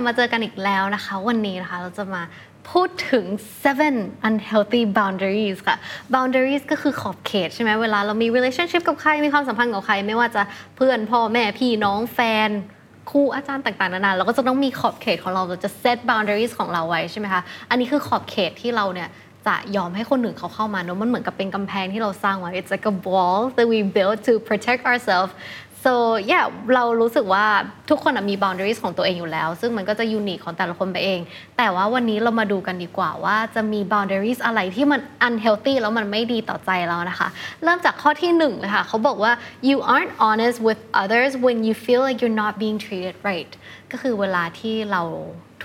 ลับมาเจอกันอีกแล้วนะคะ วันนี้นะคะเราจะมาพูดถึง seven unhealthy boundaries ค่ะ boundaries ก็คือขอบเขตใช่ไหมเวลาเรามี relationship กับใคร มีความสัมพันธ์กับใคร ไม่ว่าจะเพื่อนพ่อแม่พี่น้องแฟนครูอาจารย์ต่างๆนานาเราก็จะต้องมีขอบเขตของเราเราจะ set boundaries ของเราไว้ใช่ไหมคะอันนี้คือขอบเขตที่เราเนี่ยจะยอมให้คนอื่นเขาเข้ามาเนอะมันเหมือนกับเป็นกำแพงที่เราสร้างไว้ it's like a wall that we built to protect ourselves so yeah เรารู้สึกว่าทุกคนมี boundaries ของตัวเองอยู่แล้ว ซึ่งมันก็จะ unique ของแต่ละคนไปเอง แต่ว่าวันนี้เรามาดูกันดีกว่าว่าจะมี boundaries อะไรที่มัน unhealthy แล้วมันไม่ดีต่อใจเรานะคะ เริ่มจากข้อที่หนึ่งเลยค่ะเขาบอกว่า you aren't honest with others when you feel like you're not being treated right ก็คือเวลาที่เรา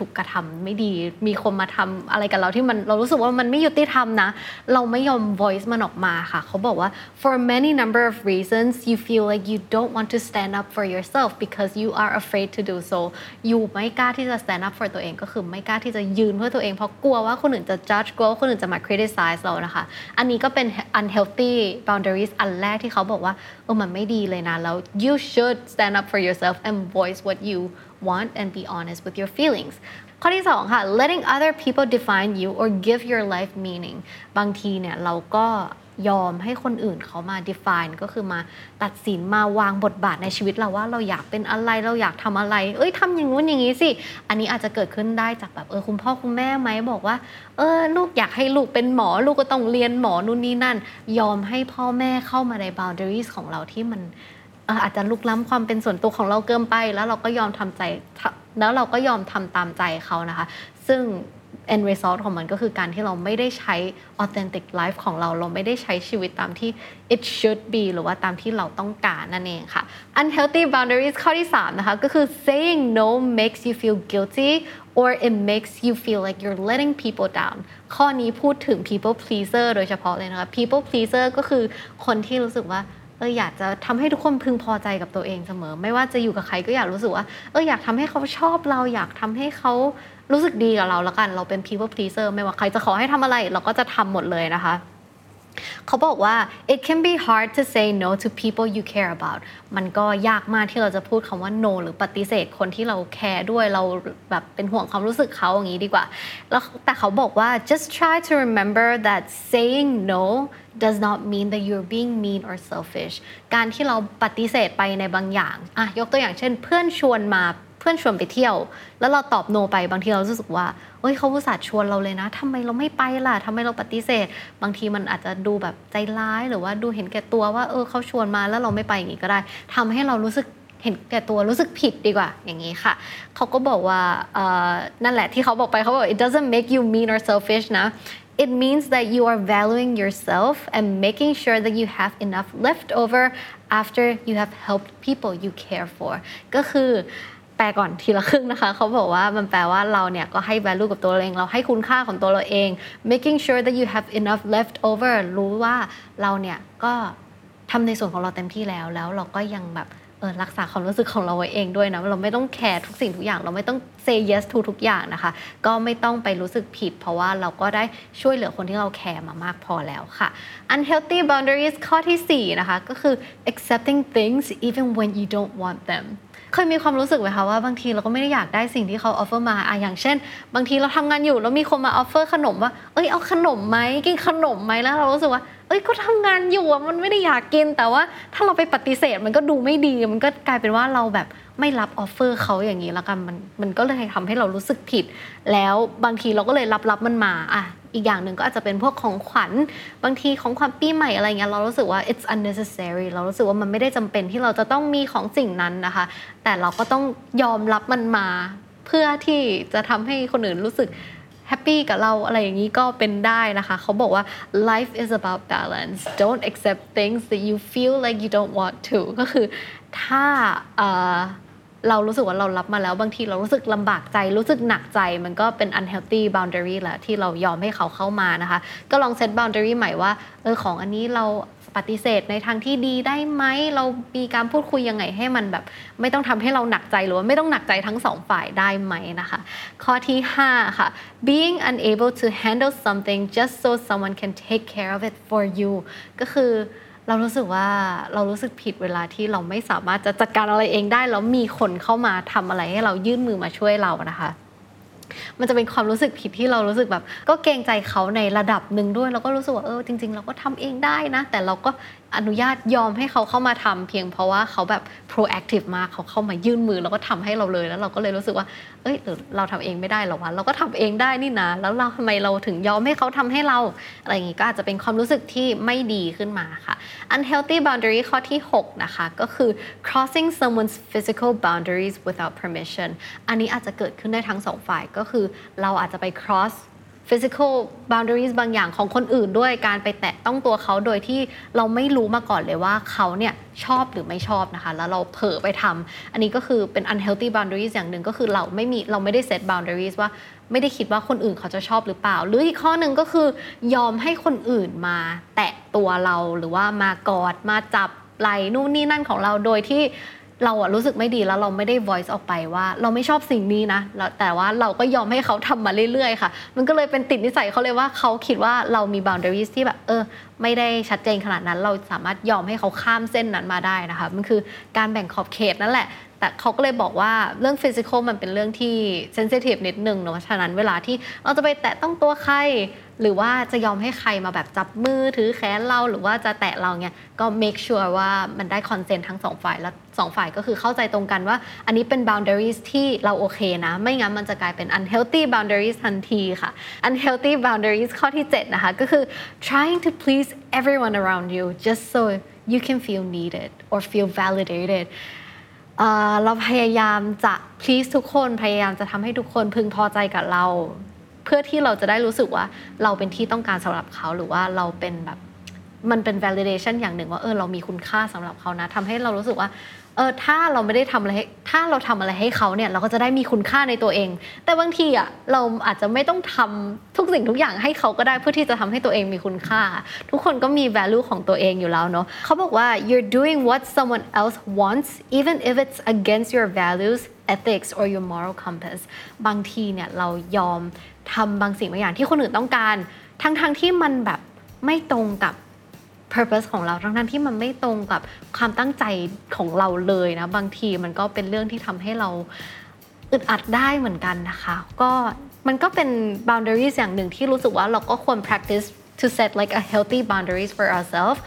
ถูกกระทำไม่ดี มีคนมาทำอะไรกับเราที่มันเรารู้สึกว่ามันไม่ยุติธรรมนะ เราไม่ยอม voice มันออกมาค่ะ เขาบอกว่า for many number of reasons you feel like you don't want to stand up for yourself because you are afraid to do so อยู่ไม่กล้าที่จะ stand up for ตัวเอง ก็คือไม่กล้าที่จะยืนเพื่อตัวเอง เพราะกลัวว่าคนอื่นจะ judge กลัวว่าคนอื่นจะมา criticize เรานะคะ อันนี้ก็เป็น unhealthy boundaries อันแรกที่เขาบอกว่าเออมันไม่ดีเลยนะ แล้ว you should stand up for yourself and voice what you want and be honest with your feelings ข้อที่สองค่ะ letting other people define you or give your life meaning บางทีเนี่ยเราก็ยอมให้คนอื่นเขามา define ก็คือมาตัดสินมาวางบทบาทในชีวิตเราว่าเราอยากเป็นอะไรเราอยากทำอะไร เอ้ยทำอย่างนู้นอย่างนี้สิ อันนี้อาจจะเกิดขึ้นได้จากแบบเออคุณพ่อคุณแม่ไหมบอกว่า เออลูกอยากให้ลูกเป็นหมอ ลูกก็ต้องเรียนหมอนู่นนี่นั่น ยอมให้พ่อแม่เข้ามาใน boundaries ของเราที่มัน อาจจะลุกล้ำความเป็นส่วนตัวของเราเกินไป แล้วเราก็ยอมทำใจ แล้วเราก็ยอมทำตามใจเขานะคะ ซึ่ง end result ของมันก็คือการที่เราไม่ได้ใช้ authentic life ของเรา เราไม่ได้ใช้ชีวิตตามที่ it should be หรือว่าตามที่เราต้องการนั่นเองค่ะ unhealthy boundaries ข้อที่ 3 นะคะ ก็คือ saying no makes you feel guilty or it makes you feel like you're letting people down ข้อนี้พูดถึง people pleaser โดยเฉพาะเลยนะคะ people pleaser ก็คือคนที่รู้สึกว่า เอออยากจะทำให้ทุกคนพึงพอใจกับตัวเองเสมอ ไม่ว่าจะอยู่กับใครก็อยากรู้สึกว่าเอออยากทำให้เขาชอบเราอยากทำให้เขารู้สึกดีกับเราแล้วกัน เราเป็น people pleaser ไม่ว่าใครจะขอให้ทำอะไร เราก็จะทำหมดเลยนะคะ เขาบอกว่า it can be hard to say no to people you care about มันก็ยากมากที่เราจะพูดคำว่า no หรือปฏิเสธคนที่เราแคร์ด้วยเราแบบเป็นห่วงความรู้สึกเขาอย่างนี้ดีกว่า แล้วแต่เขาบอกว่า just try to remember that saying no does not mean that you're being mean or selfish การที่เราปฏิเสธไปในบางอย่างอะยกตัวอย่างเช่น เพื่อนชวนมา พื่อนชวนไปเที่ยว แล้วเราตอบโนไปบางทีเรารู้สึกว่าเฮ้ยเขาอุตส่าห์ชวนเราเลยนะทำไมเราไม่ไปล่ะทำไมเราปฏิเสธ บางทีมันอาจจะดูแบบใจร้ายหรือว่าดูเห็นแก่ตัวว่าเออเขาชวนมาแล้วเราไม่ไปอย่างนี้ก็ได้ทำให้เรารู้สึกเห็นแก่ตัวรู้สึกผิดดีกว่าอย่างนี้ค่ะ เขาก็บอกว่านั่นแหละที่เขาบอกไปเขาบอก it doesn't make you mean or selfish นะ it means that you are valuing yourself and making sure that you have enough left over after you have helped people you care for ก็คือ แปลก่อนทีละครึ่งนะคะเขาบอกว่ามันแปลว่าเราเนี่ยก็ให้ value กับตัวเราเอง เราให้คุณค่าของตัวเราเอง making sure that you have enough left over รู้ว่าเราเนี่ยก็ทำในส่วนของเราเต็มที่แล้ว แล้วเราก็ยังแบบเออรักษาความรู้สึกของเราไว้เองด้วยนะเราไม่ต้องแคร์ทุกสิ่งทุกอย่าง เราไม่ต้อง say yes to ทุกอย่างนะคะ ก็ไม่ต้องไปรู้สึกผิด เพราะว่าเราก็ได้ช่วยเหลือคนที่เราแคร์มามากพอแล้วค่ะ unhealthy boundaries ข้อที่ 4 นะคะ ก็คือ accepting things even when you don't want them เคยมีความรู้สึกไหมคะว่าบางทีเราก็ไม่ได้อยากได้สิ่งที่เขา offer มาอะอย่างเช่น บางทีเราทำงานอยู่แล้วมีคนมา offer ขนมว่า เอ้ยเอาขนมไหมกินขนมไหมแล้วเรารู้สึกว่า เอ้ยก็ทำงานอยู่อะมันไม่ได้อยากกิน แต่ว่าถ้าเราไปปฏิเสธมันก็ดูไม่ดี มันก็กลายเป็นว่าเราแบบไม่รับ offer เขาอย่างนี้แล้วกันมันมันก็เลยทำให้เรารู้สึกผิด แล้วบางทีเราก็เลยรับรับมันมาอะ อีกอย่างหนึ่งก็อาจจะเป็นพวกของขวัญ บางทีของขวัญปีใหม่อะไรเงี้ยเรารู้สึกว่า it's unnecessary เรารู้สึกว่ามันไม่ได้จำเป็นที่เราจะต้องมีของสิ่งนั้นนะคะ แต่เราก็ต้องยอมรับมันมา เพื่อที่จะทำให้คนอื่นรู้สึกแฮปปี้กับเราอะไรอย่างนี้ก็เป็นได้นะคะ เขาบอกว่า life is about balance don't accept things that you feel like you don't want to ก็คือถ้า เรารู้สึกว่าเรารับมาแล้ว บางทีเรารู้สึกลำบากใจ รู้สึกหนักใจ มันก็เป็น unhealthy boundary แหละที่เรายอมให้เขาเข้ามานะคะ ก็ลอง set boundary ใหม่ว่าเออของอันนี้เราปฏิเสธในทางที่ดีได้ไหม เรามีการพูดคุยยังไงให้มันแบบ ไม่ต้องทำให้เราหนักใจหรือว่าไม่ต้องหนักใจทั้งสองฝ่ายได้ไหมนะคะ ข้อที่ 5 ค่ะ being unable to handle something just so someone can take care of it for you ก็คือ เรารู้สึกว่าเรารู้สึกผิดเวลาที่เราไม่สามารถจะจัดการอะไรเองได้แล้วมีคนเข้ามาทำอะไรให้เรายื่นมือมาช่วยเรานะคะ มันจะเป็นความรู้สึกผิดที่เรารู้สึกแบบ ก็เกรงใจเขาในระดับหนึ่งด้วยแล้วก็รู้สึกว่าเออจริง ๆ เราก็ทำเองได้นะ แต่เราก็อนุญาตยอมให้เขาเข้ามาทำเพียงเพราะว่าเขาแบบ proactive มากเขาเข้ามายื่นมือ แล้วก็ทำให้เราเลยแล้วเราก็เลยรู้สึกว่า เอ้ยหรือเราทำเองไม่ได้หรอวะเราก็ทำเองได้นี่นะแล้วเราทำไมเราถึงยอมให้เขาทำให้เราอะไรอย่างงี้ก็อาจจะเป็นความรู้สึกที่ไม่ดีขึ้นมาค่ะ unhealthy boundary ข้อที่ 6 นะคะก็คือ crossing someone's physical boundaries without permission อันนี้อาจจะเกิดขึ้นได้ทั้งสองฝ่ายก็คือเราอาจจะไป cross physical boundaries บางอย่างของคนอื่นด้วยการไปแตะต้องตัวเขาโดยที่เราไม่รู้มาก่อนเลยว่าเขาเนี่ยชอบหรือไม่ชอบนะคะ แล้วเราเผลอไปทำอันนี้ก็คือเป็น unhealthy boundaries อย่างหนึ่งก็คือเราไม่มีเราไม่ได้ set boundaries ว่าไม่ได้คิดว่าคนอื่นเขาจะชอบหรือเปล่า หรืออีกข้อหนึ่งก็คือยอมให้คนอื่นมาแตะตัวเราหรือว่ามากอดมาจับไหล่นู่นนี่นั่นของเราโดยที่ เราอะรู้สึกไม่ดีแล้วเราไม่ได้ voice ออกไปว่า เราไม่ชอบสิ่งนี้นะแต่ว่าเราก็ยอมให้เขาทำมาเรื่อยๆค่ะ มันก็เลยเป็นติดนิสัยเขาเลยว่าเขาคิดว่าเรามี boundaries ที่แบบเออไม่ได้ชัดเจนขนาดนั้น เราสามารถยอมให้เขาข้ามเส้นนั้นมาได้นะคะมันคือการแบ่งขอบเขตนั่นแหละ แต่เขาก็เลยบอกว่าเรื่อง physical มันเป็นเรื่องที่ sensitive นิดนึงเนาะฉะนั้นเวลาที่เราจะไปแตะต้องตัวใคร หรือว่าจะยอมให้ใครมาแบบจับมือถือแขนเราหรือว่าจะแตะเราเนี่ยก็ make sure ว่ามันได้ consent ทั้งสองฝ่ายแล้วสองฝ่ายก็คือเข้าใจตรงกันว่า อันนี้เป็น boundaries ที่เราโอเคนะ ไม่งั้นมันจะกลายเป็น unhealthy boundaries ทันทีค่ะ unhealthy boundaries ข้อที่ 7 นะคะ ก็คือ trying to please please everyone around you just so you can feel needed or feel validated เราพยายามจะ please ทุกคนพยายามจะทำให้ทุกคนพึงพอใจกับเรา เพื่อที่เราจะได้รู้สึกว่าเราเป็นที่ต้องการสำหรับเขาหรือว่าเราเป็นแบบ มันเป็น validation อย่างหนึ่งว่าเออเรามีคุณค่าสำหรับเขานะทำให้เรารู้สึกว่าเออถ้าเราไม่ได้ทำอะไรให้ถ้าเราทำอะไรให้เขาเนี่ยเราก็จะได้มีคุณค่าในตัวเอง แต่บางทีอะเราอาจจะไม่ต้องทำทุกสิ่งทุกอย่างให้เขาก็ได้เพื่อที่จะทำให้ตัวเองมีคุณค่า ทุกคนก็มี value ของตัวเองอยู่แล้วเนาะเขาบอกว่า you're doing what someone else wants even if it's against your values ethics or your moral compass บางทีเนี่ยเรายอมทำบางสิ่งบางอย่างที่คนอื่นต้องการ ทั้งๆทที่มันแบบไม่ตรงกับ purpose ของเราทั้งๆที่มันไม่ตรงกับความตั้งใจของเราเลยนะ บางทีมันก็เป็นเรื่องที่ทำให้เราอึดอัดได้เหมือนกันนะคะ ก็มันก็เป็น boundaries อย่างหนึ่งที่รู้สึกว่าเราก็ควร practice to set like a healthy boundaries for ourselves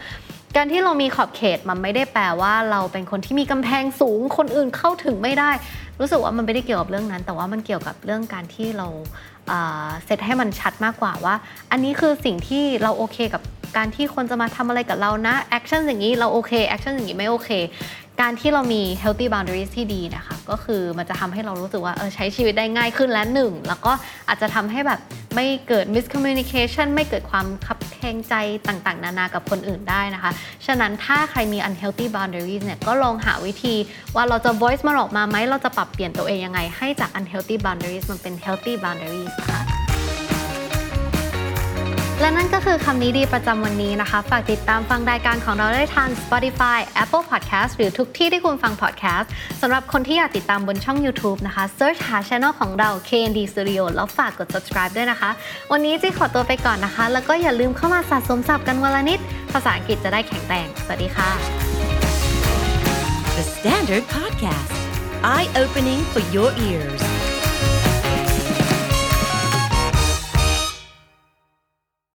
การที่เรามีขอบเขตมันไม่ได้แปลว่าเราเป็นคนที่มีกำแพงสูง คนอื่นเข้าถึงไม่ได้ รู้สึกว่ามันไม่ได้เกี่ยวกับเรื่องนั้น แต่ว่ามันเกี่ยวกับเรื่องการที่เราเซตให้มันชัดมากกว่าว่า อันนี้คือสิ่งที่เราโอเคกับ การที่คนจะมาทำอะไรกับเรานะ action อย่างนี้เราโอเค action อย่างนี้ไม่โอเค การที่เรามี healthy boundaries ที่ดีนะคะ ก็คือมันจะทำให้เรารู้สึกว่าเออใช้ชีวิตได้ง่ายขึ้นและหนึ่ง แล้วก็อาจจะทำให้แบบไม่เกิด miscommunication ไม่เกิดความคับแคงใจต่างๆ นานากับคนอื่นได้นะคะ ฉะนั้นถ้าใครมี unhealthy boundaries เนี่ยก็ลองหาวิธีว่าเราจะ voice มันออกมาไหมเราจะปรับเปลี่ยนตัวเองยังไง ให้จาก unhealthy boundaries มันเป็น healthy boundaries ค่ะ และนั่นก็คือคำนี้ดีประจำวันนี้นะคะ ฝากติดตามฟังรายการของเราได้ทาง Spotify Apple Podcast หรือทุกที่ที่คุณฟัง podcast สำหรับคนที่อยากติดตามบนช่อง YouTube นะคะ search หา channel ของเรา KND Studio แล้วฝากกด subscribe ด้วยนะคะ วันนี้จีขอตัวไปก่อนนะคะ แล้วก็อย่าลืมเข้ามาสะสมศัพท์กันวันละนิด ภาษาอังกฤษจะได้แข็งแรง สวัสดีค่ะ The Standard Podcast, eye opening for your ears.